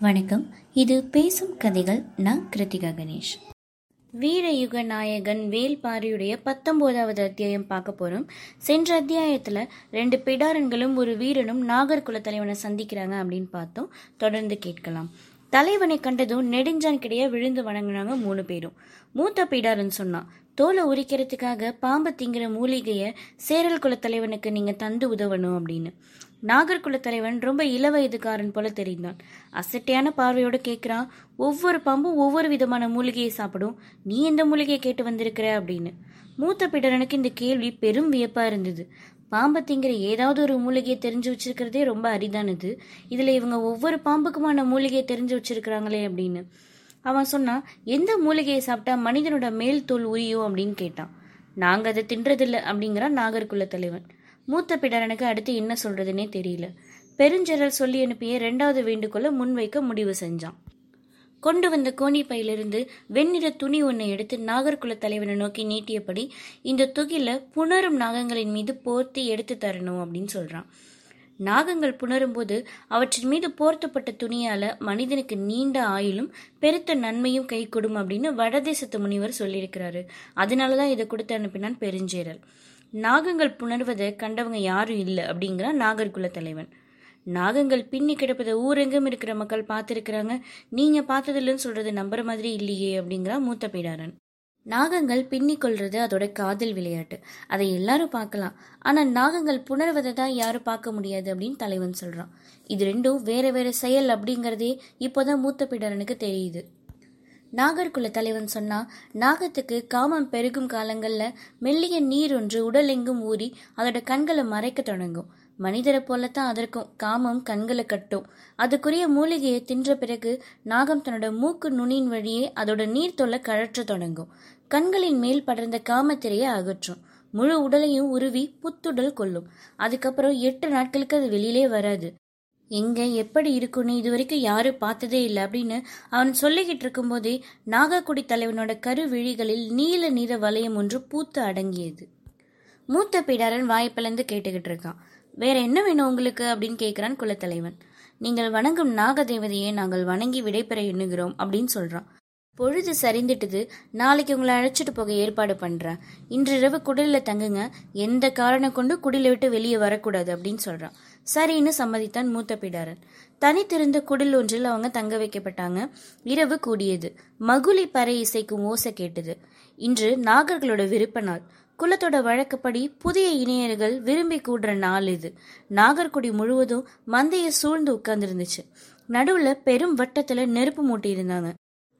வணக்கம். இது பேசும் கதைகள். நான் கிருத்திகா கணேஷ். வீரயுக நாயகன் வேல்பாரியுடைய பத்தொன்பதாவது அத்தியாயம் பார்க்க போறோம். சென்ற அத்தியாயத்துல ரெண்டு பிடாரன்களும் ஒரு வீரனும் நாகர்குல தலைவனை சந்திக்கிறாங்க அப்படின்னு பார்த்தோம். தொடர்ந்து கேட்கலாம். தலைவனை கண்டதும் நெடுஞ்சான் கிடைய விழுந்து வணங்குனாங்க மூணு பேரும். மூத்த பிடாரன் சொன்னான் தோலை உரிக்கிறதுக்காக பாம்பு திங்கிற மூலிகையை சேரல் குலத்தலைவனுக்கு நீங்கள் நீங்க தந்து உதவணும் அப்படின்னு. நாகர்குல தலைவன் ரொம்ப இளவயதுக்காரன் போல தெரிந்தான். அசட்டையான பார்வையோட கேட்குறான் ஒவ்வொரு பாம்பும் ஒவ்வொரு விதமான மூலிகையை சாப்பிடும். நீ எந்த மூலிகையை கேட்டு வந்திருக்கிற? அப்படின்னு. மூத்த பிடரனுக்கு இந்த கேள்வி பெரும் வியப்பா இருந்தது. பாம்பை திங்கிற ஏதாவது ஒரு மூலிகையை தெரிஞ்சு வச்சிருக்கிறதே ரொம்ப அரிதானது. இதுல இவங்க ஒவ்வொரு பாம்புக்குமான மூலிகையை தெரிஞ்சு வச்சிருக்கிறாங்களே அப்படின்னு. அவன் சொன்னான் எந்த மூலிகையை சாப்பிட்டா மனிதனோட மேல் தோல் உரியும்? அப்படின்னு கேட்டான். நாங்க அதை தின்றதில்லை அப்படிங்கிறான் நாகர்குல தலைவன். மூத்த பிடரனுக்கு அடுத்து என்ன சொல்றதுன்னே தெரியல. பெருஞ்செரல் சொல்லி அனுப்பிய ரெண்டாவது வேண்டுகோளை முன்வைக்க முடிவு செஞ்சான். கொண்டு வந்த கோணி பையிலிருந்து வெண்ணிற துணி ஒன்றை எடுத்து நாகர்குல தலைவனை நோக்கி நீட்டியபடி இந்த தொகையில புணரும் நாகங்களின் மீது போர்த்தி எடுத்து தரணும் அப்படின்னு சொல்றான். நாகங்கள் புணரும்போது அவற்றின் மீது போர்த்தப்பட்ட துணியால மனிதனுக்கு நீண்ட ஆயுளும் பெருத்த நன்மையும் கை கொடும் அப்படின்னு வடதேசத்து முனிவர் சொல்லியிருக்கிறாரு. அதனாலதான் இதை கொடுத்து அனுப்பினான் பெருஞ்சேரல் நாகங்கள் புணர்வதை கண்டவங்க யாரும் இல்லை அப்படிங்கிறான் நாகர்குல தலைவன். நாகங்கள் பின்னி கிடப்பதை ஊரெங்கும் இருக்கிற மக்கள் பார்த்துருக்குறாங்க. நீங்க பார்த்ததில்லன்னு சொல்றது நம்புற மாதிரி இல்லையே அப்படிங்கிறான் மூத்த பீடாரன். நாகங்கள் பின்னி கொள்றது அதோட காதல் விளையாட்டு. அதை எல்லாரும் பார்க்கலாம். ஆனா நாகங்கள் புணர்வதை தான் யாரும் பார்க்க முடியாது அப்படின்னு தலைவன் சொல்றான். இது ரெண்டும் வேற வேற செயல் அப்படிங்கறதே இப்போதான் மூத்த பீடாரனுக்கு தெரியுது. நாகர்குல தலைவன் சொன்னா நாகத்துக்கு காமம் பெருகும் காலங்களில் மெல்லிய நீர் ஒன்று உடலெங்கும் ஊறி அதோட கண்களை மறைக்க தொடங்கும். மனிதரை போலத்தான் அதற்கும் காமம் கண்களை கட்டும். அதுக்குரிய மூலிகையை தின்ற பிறகு நாகம் தன்னோட மூக்கு நுனியின் வழியே அதோட நீர் தொல்லை கழற்ற தொடங்கும். கண்களின் மேல் படர்ந்த காமத்திரையை அகற்றும். முழு உடலையும் உருவி புத்துடல் கொள்ளும் அதுக்கப்புறம் எட்டு நாட்களுக்கு அது வெளியிலே வராது. எங்க எப்படி இருக்குன்னு இது வரைக்கும் யாரும் பார்த்ததே இல்லை அப்படின்னு அவன் சொல்லிக்கிட்டு இருக்கும்போதே நாகக்குடி தலைவனோட கருவிழிகளில் நீல நிற வளையம் ஒன்று பூத்து அடங்கியது. மூத்த பிடாரன் வாய்ப்பிழந்து கேட்டுக்கிட்டு இருக்கான். வேற என்ன வேணும் உங்களுக்கு? அப்படின்னு கேட்கிறான் குலத்தலைவன். நீங்கள் வணங்கும் நாக தேவதையை நாங்கள் வணங்கி விடைபெற எண்ணுகிறோம் அப்படின்னு சொல்றான். பொழுது சரிந்துட்டுது. நாளைக்கு உங்களை அழைச்சிட்டு போக ஏற்பாடு பண்றேன். இன்றிரவு குடலில் தங்குங்க. எந்த காரணம் கொண்டு குடிலை விட்டு வெளியே வரக்கூடாது அப்படின்னு சொல்றான். சரின்னு சம்மதித்தான் மூத்த பிடாரன். தனித்திருந்த குடில் ஒன்றில் அவங்க தங்க வைக்கப்பட்டாங்க. இரவு கூடியது. மகுளி பறை இசைக்கும் ஓசை கேட்டது. இன்று நாகர்களோட விருப்ப நாள். குலத்தோட வழக்கப்படி புதிய இணையர்கள் விரும்பி கூடுற நாள் இது. நாகர்குடி முழுவதும் மந்தைய சூழ்ந்து உட்கார்ந்துருந்துச்சு. நடுவுல பெரும் வட்டத்துல நெருப்பு மூட்டி இருந்தாங்க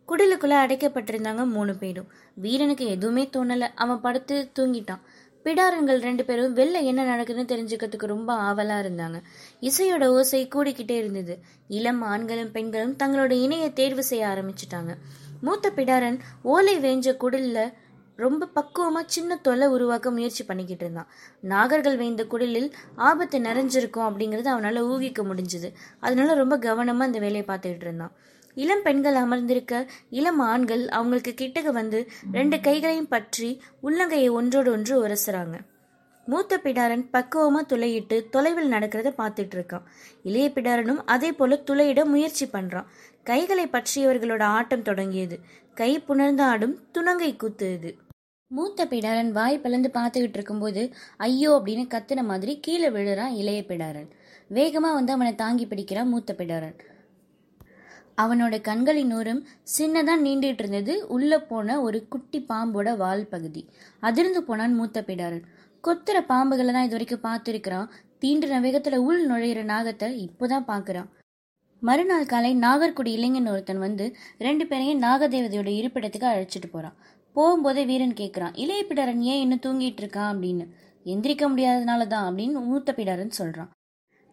குடிலுக்குள்ள அடைக்கப்பட்டிருந்தாங்க மூணு பேரும். வீரனுக்கு எதுவுமே தோணல. அவன் படுத்து தூங்கிட்டான். பிடாரன்கள் ரெண்டு பேரும் வெளில என்ன நடக்குதுன்னு தெரிஞ்சுக்கிறதுக்கு ரொம்ப ஆவலா இருந்தாங்க. இசையோட ஓசை கூடிக்கிட்டே இருந்தது. இளம் ஆண்களும் பெண்களும் தங்களோட இணைய தேர்வு செய்ய ஆரம்பிச்சிட்டாங்க. மூத்த பிடாரன் ஓலை வேஞ்ச குடில்ல ரொம்ப பக்குவமா சின்ன தொலை உருவாக்க முயற்சி பண்ணிக்கிட்டு இருந்தான். நாகர்கள் வேந்த குடிலில் ஆபத்து நிறைஞ்சிருக்கும் அப்படிங்கறது அவனால ஊகிக்க முடிஞ்சது. அதனால ரொம்ப கவனமா இந்த வேலையை பார்த்துக்கிட்டு இருந்தான். இளம் பெண்கள் அமர்ந்திருக்க இளம் ஆண்கள் அவங்களுக்கு கிட்டக வந்து ரெண்டு கைகளையும் பற்றி உள்ளங்கையை ஒன்றோடு ஒன்று உரசுறாங்க. மூத்த பிடாரன் பக்குவமா துளையிட்டு தொலைவில் நடக்கிறத பார்த்துட்டு இருக்கான். இளைய பிடாரனும் அதே போல துளையிட முயற்சி பண்றான். கைகளை பற்றியவர்களோட ஆட்டம் தொடங்கியது. கை புணர்ந்து ஆடும் துணங்கை கூத்துது. மூத்த பிடாரன் வாய் பிளந்து பார்த்துக்கிட்டு இருக்கும்போது ஐயோ அப்படின்னு கத்துன மாதிரி கீழே விழுறான் இளைய பிடாரன். வேகமா வந்து அவனை தாங்கி பிடிக்கிறான் மூத்த பிடாரன். அவனோட கண்களின் ஓரம் சின்னதா நீண்டிட்டு இருந்தது. உள்ள போன ஒரு குட்டி பாம்போட வால் பகுதி. அதிர்ந்து போனான் மூத்த பிடாரன். கொத்துற பாம்புகளை தான் இது வரைக்கும் பார்த்துருக்கிறான். தீண்டுன வேகத்துல உள் நுழையிற நாகத்தை இப்போதான் பாக்குறான் மறுநாள் காலை நாகர்குடி இளைஞன் ஒருத்தன் வந்து ரெண்டு பேரையும் நாகதேவதையோட இருப்பிடத்துக்கு அழைச்சிட்டு போறான். போகும்போதே வீரன் கேட்குறான் இளைய பிடாரன் ஏன் இன்னும் தூங்கிட்டு இருக்கான்? அப்படின்னு. எந்திரிக்க முடியாததுனால தான் அப்படின்னு மூத்த பிடாரன் சொல்றான்.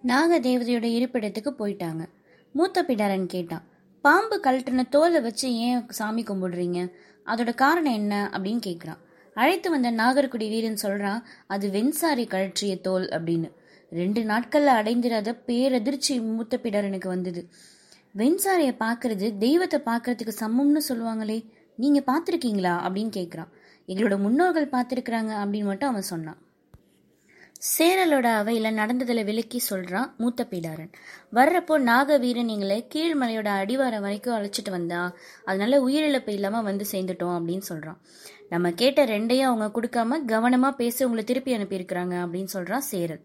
நாகதேவதையோட இருப்பிடத்துக்கு போயிட்டாங்க. மூத்த பிடாரன் கேட்டான் பாம்பு கழட்டின தோலை வச்சு ஏன் சாமி கும்பிடுறீங்க? அதோட காரணம் என்ன? அப்படின்னு கேட்குறான் அழைத்து வந்த நாகர்குடி வீரன் சொல்கிறான் அது வெண்சாரி கழற்றிய தோல் அப்படின்னு. ரெண்டு நாட்களில் அடைந்திராத பேரதிர்ச்சி மூத்த பிடரனுக்கு வந்தது. வெண்சாரியை பார்க்கறது தெய்வத்தை பார்க்கறதுக்கு சமம்னு சொல்லுவாங்களே நீங்கள் பார்த்துருக்கீங்களா அப்படின்னு கேட்குறான் எங்களோட முன்னோர்கள் பார்த்துருக்குறாங்க அப்படின்னு மட்டும் அவன் சொன்னான். சேரலோட அவையில நடந்ததுல விலக்கி சொல்றான் மூத்த பீடாரன். வர்றப்போ நாகவீரன் எங்களை கீழ்மலையோட அடிவாரம் வரைக்கும் அழைச்சிட்டு வந்தா. அதனால உயிரிழப்பு இல்லாம வந்து சேர்ந்துட்டோம் அப்படின்னு சொல்றான். நம்ம கேட்ட ரெண்டையும் அவங்க கொடுக்காம கவனமா பேசி உங்களை திருப்பி அனுப்பியிருக்கிறாங்க அப்படின்னு சொல்றான் சேரல்.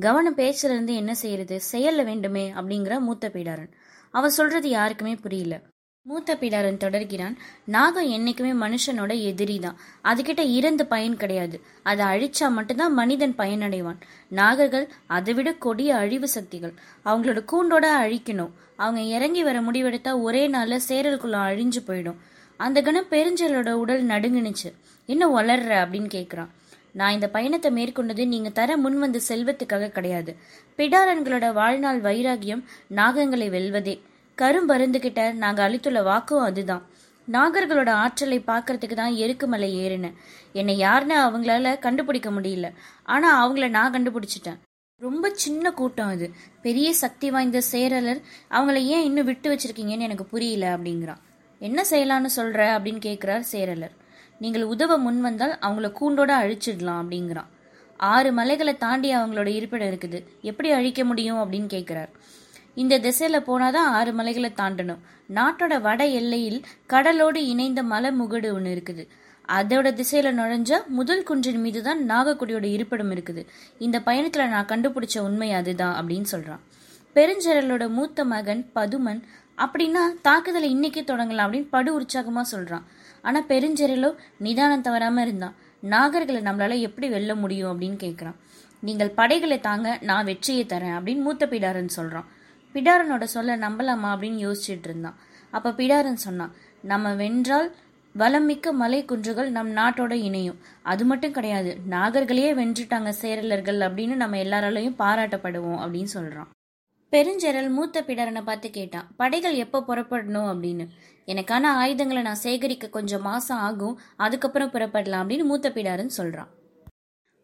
கவனம் பேச்சுல இருந்து என்ன செய்யறது? செயல்ல வேண்டுமே அப்படிங்கிற மூத்த பீடாரன். அவன் சொல்றது யாருக்குமே புரியல. மூத்த பிடாரன் தொடர்கிறான். நாகம் என்னைக்குமே மனுஷனோட எதிரி தான் அதுகிட்ட இறந்து பயன் கிடையாது. அதை அழிச்சா மட்டும்தான் மனிதன் பயனடைவான். நாகர்கள் அதை விட கொடிய அழிவு சக்திகள். அவங்களோட கூண்டோட அழிக்கணும். அவங்க இறங்கி வர முடிவெடுத்தா ஒரே நாள்ல சேரல்குள்ள அழிஞ்சு போயிடும். அந்த கணம் பெருஞ்சலோட உடல் நடுங்குனுச்சு. என்ன வளர்ற அப்படின்னு கேக்குறான். நான் இந்த பயணத்தை மேற்கொண்டது நீங்க தர முன்வந்த செல்வத்துக்காக கிடையாது. பிடாரன்களோட வாழ்நாள் வைராகியம் நாகங்களை வெல்வதே. கரும்பருந்துகிட்ட நாங்க அளித்துள்ள வாக்கும் அதுதான். நாகர்களோட ஆற்றலை பார்க்கறதுக்கு தான் எருக்குமலை ஏறினேன் என்னை யாருன்னு அவங்களால கண்டுபிடிக்க முடியல. ஆனா அவங்கள நான் கண்டுபிடிச்சிட்டேன். ரொம்ப சின்ன கூட்டம் அது. பெரிய சக்தி வாய்ந்த சேரலர் அவங்கள ஏன் இன்னும் விட்டு வச்சிருக்கீங்கன்னு எனக்கு புரியல அப்படிங்கிறான். என்ன செய்யலான்னு சொல்ற? அப்படின்னு கேட்கிறார் சேரலர். நீங்கள் உதவ முன் வந்தால் அவங்கள கூண்டோட அழிச்சிடலாம் அப்படிங்கிறான். ஆறு மலைகளை தாண்டி அவங்களோட இருப்பிடம் இருக்குது. எப்படி அழிக்க முடியும் அப்படின்னு கேட்கிறார் இந்த திசையில போனாதான் ஆறு மலைகளை தாண்டணும். நாட்டோட வட எல்லையில் கடலோடு இணைந்த மலை முகடு ஒன்று இருக்குது. அதோட திசையில நுழைஞ்ச முதல் குன்றின் மீது தான் நாகக்குடியோட இருப்பிடம் இருக்குது. இந்த பயணத்துல நான் கண்டுபிடிச்ச உண்மை அதுதான் அப்படின்னு சொல்றான். பெருஞ்சரலோட மூத்த மகன் பதுமன் அப்படின்னா தாக்குதலை இன்னைக்கே தொடங்கலாம் அப்படின்னு படு உற்சாகமா சொல்றான். ஆனா பெருஞ்செரலோ நிதானம் தவறாம இருந்தான். நாகர்களை நம்மளால எப்படி வெல்ல முடியும் அப்படின்னு கேட்குறான் நீங்கள் படைகளை தாங்க நான் வெற்றியை தரேன் அப்படின்னு மூத்த பிடாரன் சொல்றான். பிடாரனோட சொல்ல நம்பலாமா அப்படின்னு யோசிச்சுட்டு இருந்தான். அப்போ பிடாரன் சொன்னான் நம்ம வென்றால் வளமிக்க மலை குன்றுகள் நம் நாட்டோட இணையும். அது மட்டும் கிடையாது நாகர்களையே வென்றுட்டாங்க சேரலர்கள் அப்படின்னு நம்ம எல்லாராலையும் பாராட்டப்படுவோம் அப்படின்னு சொல்றான். பெருஞ்செரல் மூத்த பிடாரனை பார்த்து கேட்டான் படைகள் எப்போ புறப்படணும்? அப்படின்னு. எனக்கான ஆயுதங்களை நான் சேகரிக்க கொஞ்சம் மாசம் ஆகும் அதுக்கப்புறம் புறப்படலாம் அப்படின்னு மூத்த பிடாருன்னு சொல்றான்.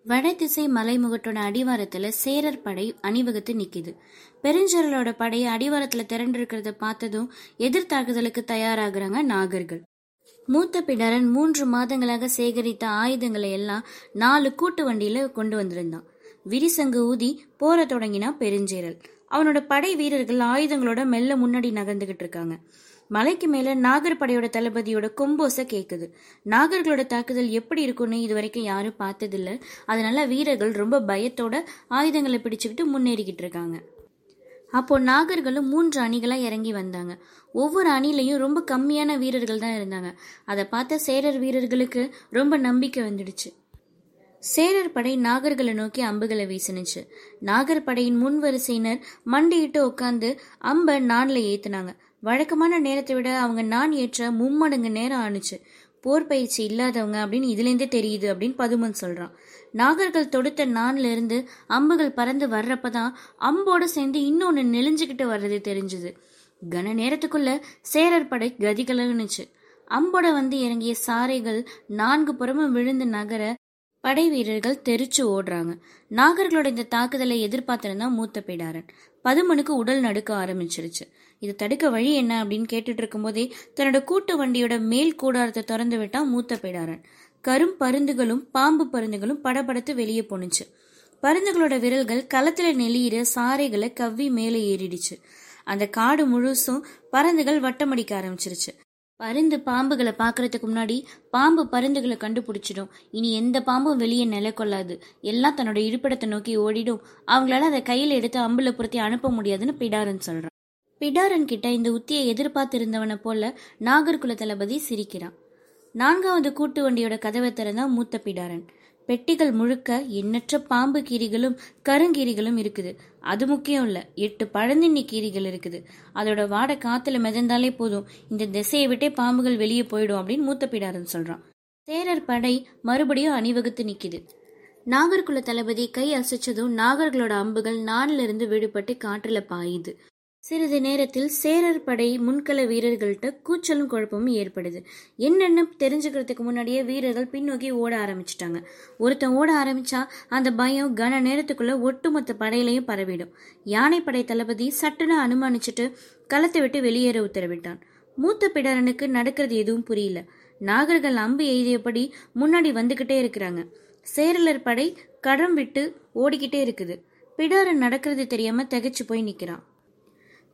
வடதிசை மலைமுகட்டோட அடிவாரத்துல சேரர் படை அணிவகுத்து நிக்குது. பெருஞ்சரலோட படை அடிவாரத்துல திரண்டிருக்கிறத பார்த்ததும் பார்த்ததும் எதிர்த்தாக்குதலுக்கு தயாராகிறாங்க நாகர்கள். மூத்த பிடாரன் மூன்று மாதங்களாக சேகரித்த ஆயுதங்களை எல்லாம் நாலு கூட்டு வண்டியில கொண்டு வந்திருந்தான். விரிசங்கு ஊதி போற தொடங்கினா பெருஞ்சேரல். அவனோட படை வீரர்கள் ஆயுதங்களோட மெல்ல முன்னாடி நகர்ந்துகிட்டு இருக்காங்க. மலைக்கு மேல நாகர் படையோட தளபதியோட கொம்போச கேக்குது. நாகர்களோட தாக்குதல் எப்படி இருக்கும்னு இது வரைக்கும் யாரும் பார்த்ததில்ல. அதனால வீரர்கள் ரொம்ப பயத்தோட ஆயுதங்களை பிடிச்சுக்கிட்டு முன்னேறிக்கிட்டு இருக்காங்க. அப்போ நாகர்களும் மூன்று அணிகளா இறங்கி வந்தாங்க. ஒவ்வொரு அணிலையும் ரொம்ப கம்மியான வீரர்கள் தான் இருந்தாங்க. அதை பார்த்த சேரர் வீரர்களுக்கு ரொம்ப நம்பிக்கை வந்துடுச்சு. சேரர் படை நாகர்களை நோக்கி அம்புகளை வீசினுச்சு. நாகர் படையின் முன் வரிசையினர் மண்டியிட்டு உட்காந்து அம்பை நான்ல ஏத்துனாங்க. வழக்கமான நேரத்தை விட அவங்க நான் ஏற்ற மும்மடங்கு நேரம் ஆணுச்சு. போர் பயிற்சி இல்லாதவங்க அப்படின்னு இதுலேருந்தே தெரியுது அப்படின்னு பதுமன் சொல்கிறான் நாகர்கள் தொடுத்த நான்லேருந்து அம்புகள் பறந்து வர்றப்பதான் அம்போடு சேர்ந்து இன்னொன்று நெளிஞ்சுக்கிட்டு வர்றது தெரிஞ்சுது. கன நேரத்துக்குள்ள சேரர் படை கதி கலகுனுச்சு. அம்போட வந்து இறங்கிய சாரைகள் நான்கு புறமும் விழுந்து நகர படை வீரர்கள் தெரிச்சு ஓடுறாங்க. நாகர்களோட இந்த தாக்குதலை எதிர்பார்த்திருந்தா மூத்த பிடாரன். பதுமனுக்கு உடல் நடுக்க ஆரம்பிச்சிருச்சு. இதை தடுக்க வழி என்ன அப்படின்னு கேட்டுட்டு இருக்கும்போதே தன்னோட கூட்டு வண்டியோட மேல் கூடாரத்தை திறந்து விட்டான் மூத்த பேடாரன். கரும் பருந்துகளும் பாம்பு பருந்துகளும் படபடத்து வெளியே போணுச்சு. பருந்துகளோட விரல்கள் களத்துல நெளியிற சாரைகளை கவ்வி மேலே ஏறிடுச்சு. அந்த காடு முழுசும் பருந்துகள் வட்டமடிக்க ஆரம்பிச்சிருச்சு. பருந்து பாம்புகளை பார்க்கறதுக்கு முன்னாடி பாம்பு பருந்துகளை கண்டுபிடிச்சிடும். இனி எந்த பாம்பும் வெளியே நிலை கொள்ளாது. எல்லாம் தன்னோட இருப்பிடத்தை நோக்கி ஓடிடும். அவங்களால அதை கையில் எடுத்து அம்புல பொருத்தி அனுப்ப முடியாதுன்னு பிடாரன் சொல்றான். பிடாரன் கிட்ட இந்த உத்தியை எதிர்பார்த்து இருந்தவனை போல நாகர்குல தளபதி சிரிக்கிறான். நான்காவது கூட்டு வண்டியோட கதவை திறந்தா மூத்த பிடாரன். பெட்டிகள் முழுக்க எண்ணற்ற பாம்பு கீரிகளும் கருங்கீரிகளும் இருக்குது. அது முக்கியம் இல்லை எட்டு பழந்தின்னி கீரிகள் இருக்குது. அதோட வாடை காத்துல மிதந்தாலே போதும். இந்த திசையை விட்டே பாம்புகள் வெளியே போயிடும் அப்படின்னு மூத்த பிடாரன் சொல்றான். சேரர் படை மறுபடியும் அணிவகுத்து நிக்குது. நாகர்குல தளபதி கை அசைச்சதும் நாகர்களோட அம்புகள் நானிலிருந்து விடுபட்டு காற்றுல பாயுது. சிறிது நேரத்தில் சேரர் படை முன்கள வீரர்கள்ட்ட கூச்சலும் குழப்பமும் ஏற்படுது. என்னென்னு தெரிஞ்சுக்கிறதுக்கு முன்னாடியே வீரர்கள் பின்னோக்கி ஓட ஆரம்பிச்சிட்டாங்க. ஒருத்தன் ஓட ஆரம்பிச்சா அந்த பயம் கன நேரத்துக்குள்ள ஒட்டுமொத்த படையிலையும் பரவிடும். யானைப்படை தளபதி சட்டுன்னு அனுமானிச்சுட்டு களத்தை விட்டு வெளியேற உத்தரவிட்டான். மூத்த பிடாரனுக்கு நடக்கிறது எதுவும் புரியல. நாகர்கள் அம்பு எய்தியபடி முன்னாடி வந்துகிட்டே இருக்கிறாங்க. சேரலர் படை கடம் விட்டு ஓடிக்கிட்டே இருக்குது. பிடாரன் நடக்கிறது தெரியாம திகச்சு போய் நிக்கிறான்.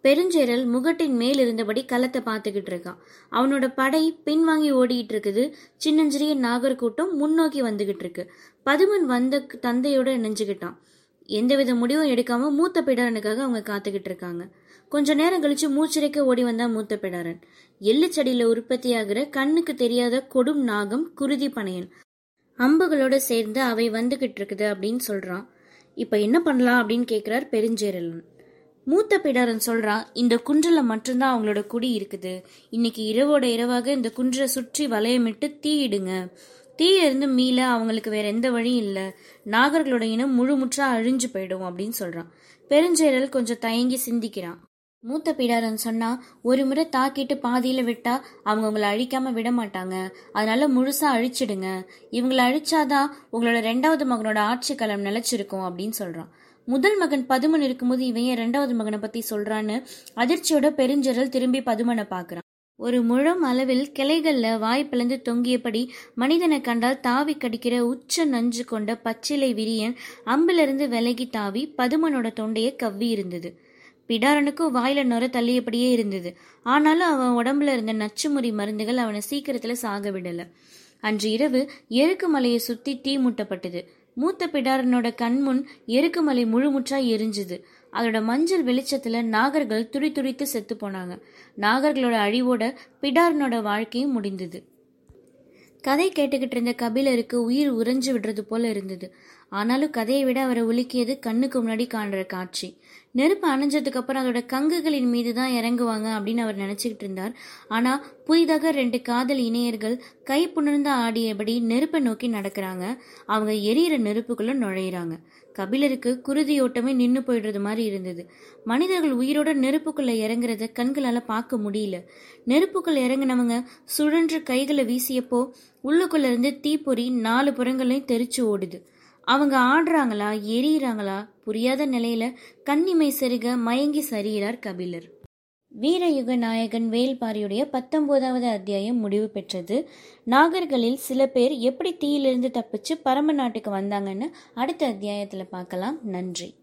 பெருஞ்சேரல் முகட்டின் மேல் இருந்தபடி களத்தை பார்த்துக்கிட்டு இருக்கான். அவனோட படை பின்வாங்கி ஓடிக்கிட்டு இருக்குது. சின்னஞ்சிறிய நாகர்கூட்டம் முன்னோக்கி வந்துகிட்டு இருக்கு. பதுமன் வந்த தந்தையோட இணைஞ்சுக்கிட்டான். எந்தவித முடிவும் எடுக்காம மூத்த பிடாரனுக்காக அவங்க காத்துக்கிட்டு இருக்காங்க. கொஞ்ச நேரம் கழிச்சு மூச்சிறைக்க ஓடி வந்தா மூத்த பிடாரன். எள்ளுச்சடியில உற்பத்தியாகிற கண்ணுக்கு தெரியாத கொடும் நாகம் குருதி பனையன். அம்புகளோட சேர்ந்து அவை வந்துகிட்டு இருக்குது அப்படின்னு சொல்றான். இப்ப என்ன பண்ணலாம் அப்படின்னு கேக்குறார் பெருஞ்சேரலன். மூத்த பிடாரன் சொல்றான் இந்த குன்றில் மட்டும்தான் அவங்களோட குடி இருக்குது. இன்னைக்கு இரவோட இரவாக இந்த குன்றை சுற்றி வளையமிட்டு தீயிடுங்க தீயிலிருந்து மீள அவங்களுக்கு வேற எந்த வழியும் இல்லை. நாகர்களோட இனம் முழுமுற்றா அழிஞ்சு போயிடும் அப்படின்னு சொல்றான். பெருஞ்செயரல் கொஞ்சம் தயங்கி சிந்திக்கிறான். மூத்த பிடாரன் சொன்னா ஒரு முறை தாக்கிட்டு பாதியில விட்டா அவங்க உங்களை அழிக்காம விட மாட்டாங்க. அதனால முழுசா அழிச்சிடுங்க. இவங்களை அழிச்சாதான் உங்களோட ரெண்டாவது மகனோட ஆட்சி களம் நிலைச்சிருக்கும் அப்படின்னு சொல்றான். முதல் மகன் பதுமன் இருக்கும்போது இவன் ஏன் ரெண்டாவது மகனை பத்தி சொல்றான்னு அதிர்ச்சியோட பெருஞ்சரல் திரும்பி பதுமனை பாக்குறான் ஒரு முழம் அளவில் கிளைகள்ல வாய் பிளந்து தொங்கியபடி மனிதனை கண்டால் தாவி கடிக்கிற உச்ச நஞ்சு கொண்ட பச்சிலை விரியன் அம்பிலிருந்து விலகி தாவி பதுமனோட தொண்டையை கவ்வி இருந்தது. பிடாரனுக்கும் வாயில நுர தள்ளியபடியே இருந்தது. ஆனாலும் அவன் உடம்புல இருந்த நச்சுமுறி மருந்துகள் அவனை சீக்கிரத்துல சாக விடல அன்று இரவு எருக்கு மலையை சுத்தி தீ மூட்டப்பட்டது. மூத்த பிடாரனோட கண்முன் எருக்குமலை முழுமுற்றாய் எரிஞ்சுது. அதோட மஞ்சள் வெளிச்சத்துல நாகர்கள் துடி துடித்து செத்து போனாங்க. நாகர்களோட அழிவோட பிடாரனோட வாழ்க்கையும் முடிந்தது. கதை கேட்டுக்கிட்டு இருந்த கபிலருக்கு உயிர் உறைஞ்சு விடுறது போல இருந்தது. ஆனாலும் கதையை விட அவரை உலுக்கியது கண்ணுக்கு முன்னாடி காண்ற காட்சி. நெருப்பு அணைஞ்சதுக்கு அப்புறம் அதோட கங்குகளின் மீது தான் இறங்குவாங்க அப்படின்னு அவர் நினைச்சுக்கிட்டு இருந்தார். ஆனா புதிதாக ரெண்டு காதல் இணையர்கள் கை புணர்ந்து ஆடியபடி நெருப்பை நோக்கி நடக்கிறாங்க. அவங்க எரியிற நெருப்புக்குள்ள நுழையிறாங்க. கபிலருக்கு குருதியோட்டமே நின்று போயிடுறது மாதிரி இருந்தது. மனிதர்கள் உயிரோட நெருப்புக்குள்ள இறங்குறத கண்களால பார்க்க முடியல. நெருப்புக்குள்ள இறங்குனவங்க சுழன்று கைகளை வீசியப்போ உள்ளுக்குள்ள இருந்து தீப்பொறி நாலு புறங்களையும் தெரிச்சு ஓடுது. அவங்க ஆடுறாங்களா எரியிறாங்களா புரியாத நிலையில கண்ணிமை செருக மயங்கி சரியிறார் கபிலர். வீரயுக நாயகன் வேல்பாரியுடைய பத்தொன்பதாவது அத்தியாயம் முடிவு பெற்றது. நாகர்களில் சில பேர் எப்படி தீயிலிருந்து தப்பிச்சு பரம நாட்டுக்கு வந்தாங்கன்னு அடுத்த அத்தியாயத்தில் பார்க்கலாம். நன்றி.